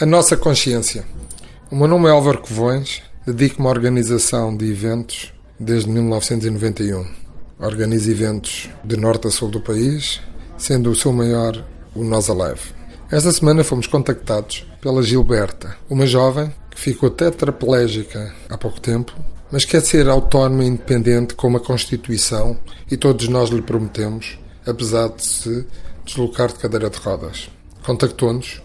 A nossa consciência. O meu nome é Álvaro Covões, dedico-me à organização de eventos desde 1991. Organizo eventos de norte a sul do país, sendo o seu maior o Nós Alive. Esta semana fomos contactados pela Gilberta, uma jovem que ficou tetraplégica há pouco tempo, mas quer ser autónoma e independente com uma Constituição e todos nós lhe prometemos, apesar de se deslocar de cadeira de rodas. Contactou-nos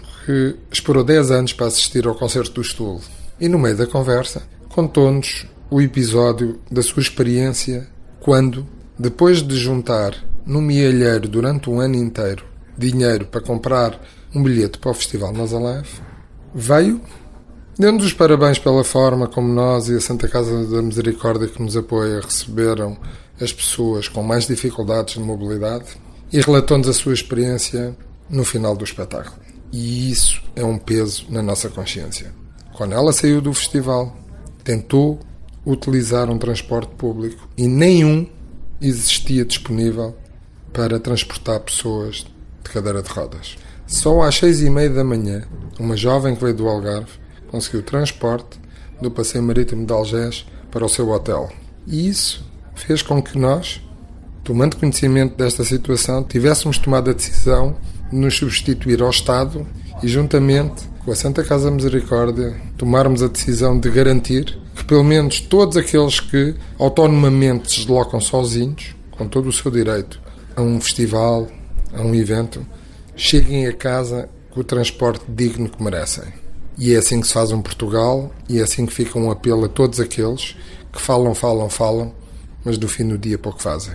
porque esperou 10 anos para assistir ao concerto do Estulo. E no meio da conversa, contou-nos o episódio da sua experiência quando, depois de juntar no mielheiro durante um ano inteiro dinheiro para comprar um bilhete para o Festival Nós veio, dando-nos os parabéns pela forma como nós e a Santa Casa da Misericórdia que nos apoia receberam as pessoas com mais dificuldades de mobilidade e relatou-nos a sua experiência no final do espetáculo. E isso é um peso na nossa consciência. Quando ela saiu do festival, tentou utilizar um transporte público e nenhum existia disponível para transportar pessoas de cadeira de rodas. Só às seis e meia da manhã, uma jovem que veio do Algarve conseguiu transporte do passeio marítimo de Algés para o seu hotel. E isso fez com que nós, tomando conhecimento desta situação, tivéssemos tomado a decisão nos substituir ao Estado e, juntamente com a Santa Casa Misericórdia, tomarmos a decisão de garantir que, pelo menos, todos aqueles que autonomamente se deslocam sozinhos, com todo o seu direito, a um festival, a um evento, cheguem a casa com o transporte digno que merecem. E é assim que se faz um Portugal e é assim que fica um apelo a todos aqueles que falam, falam, falam, mas do fim do dia pouco fazem.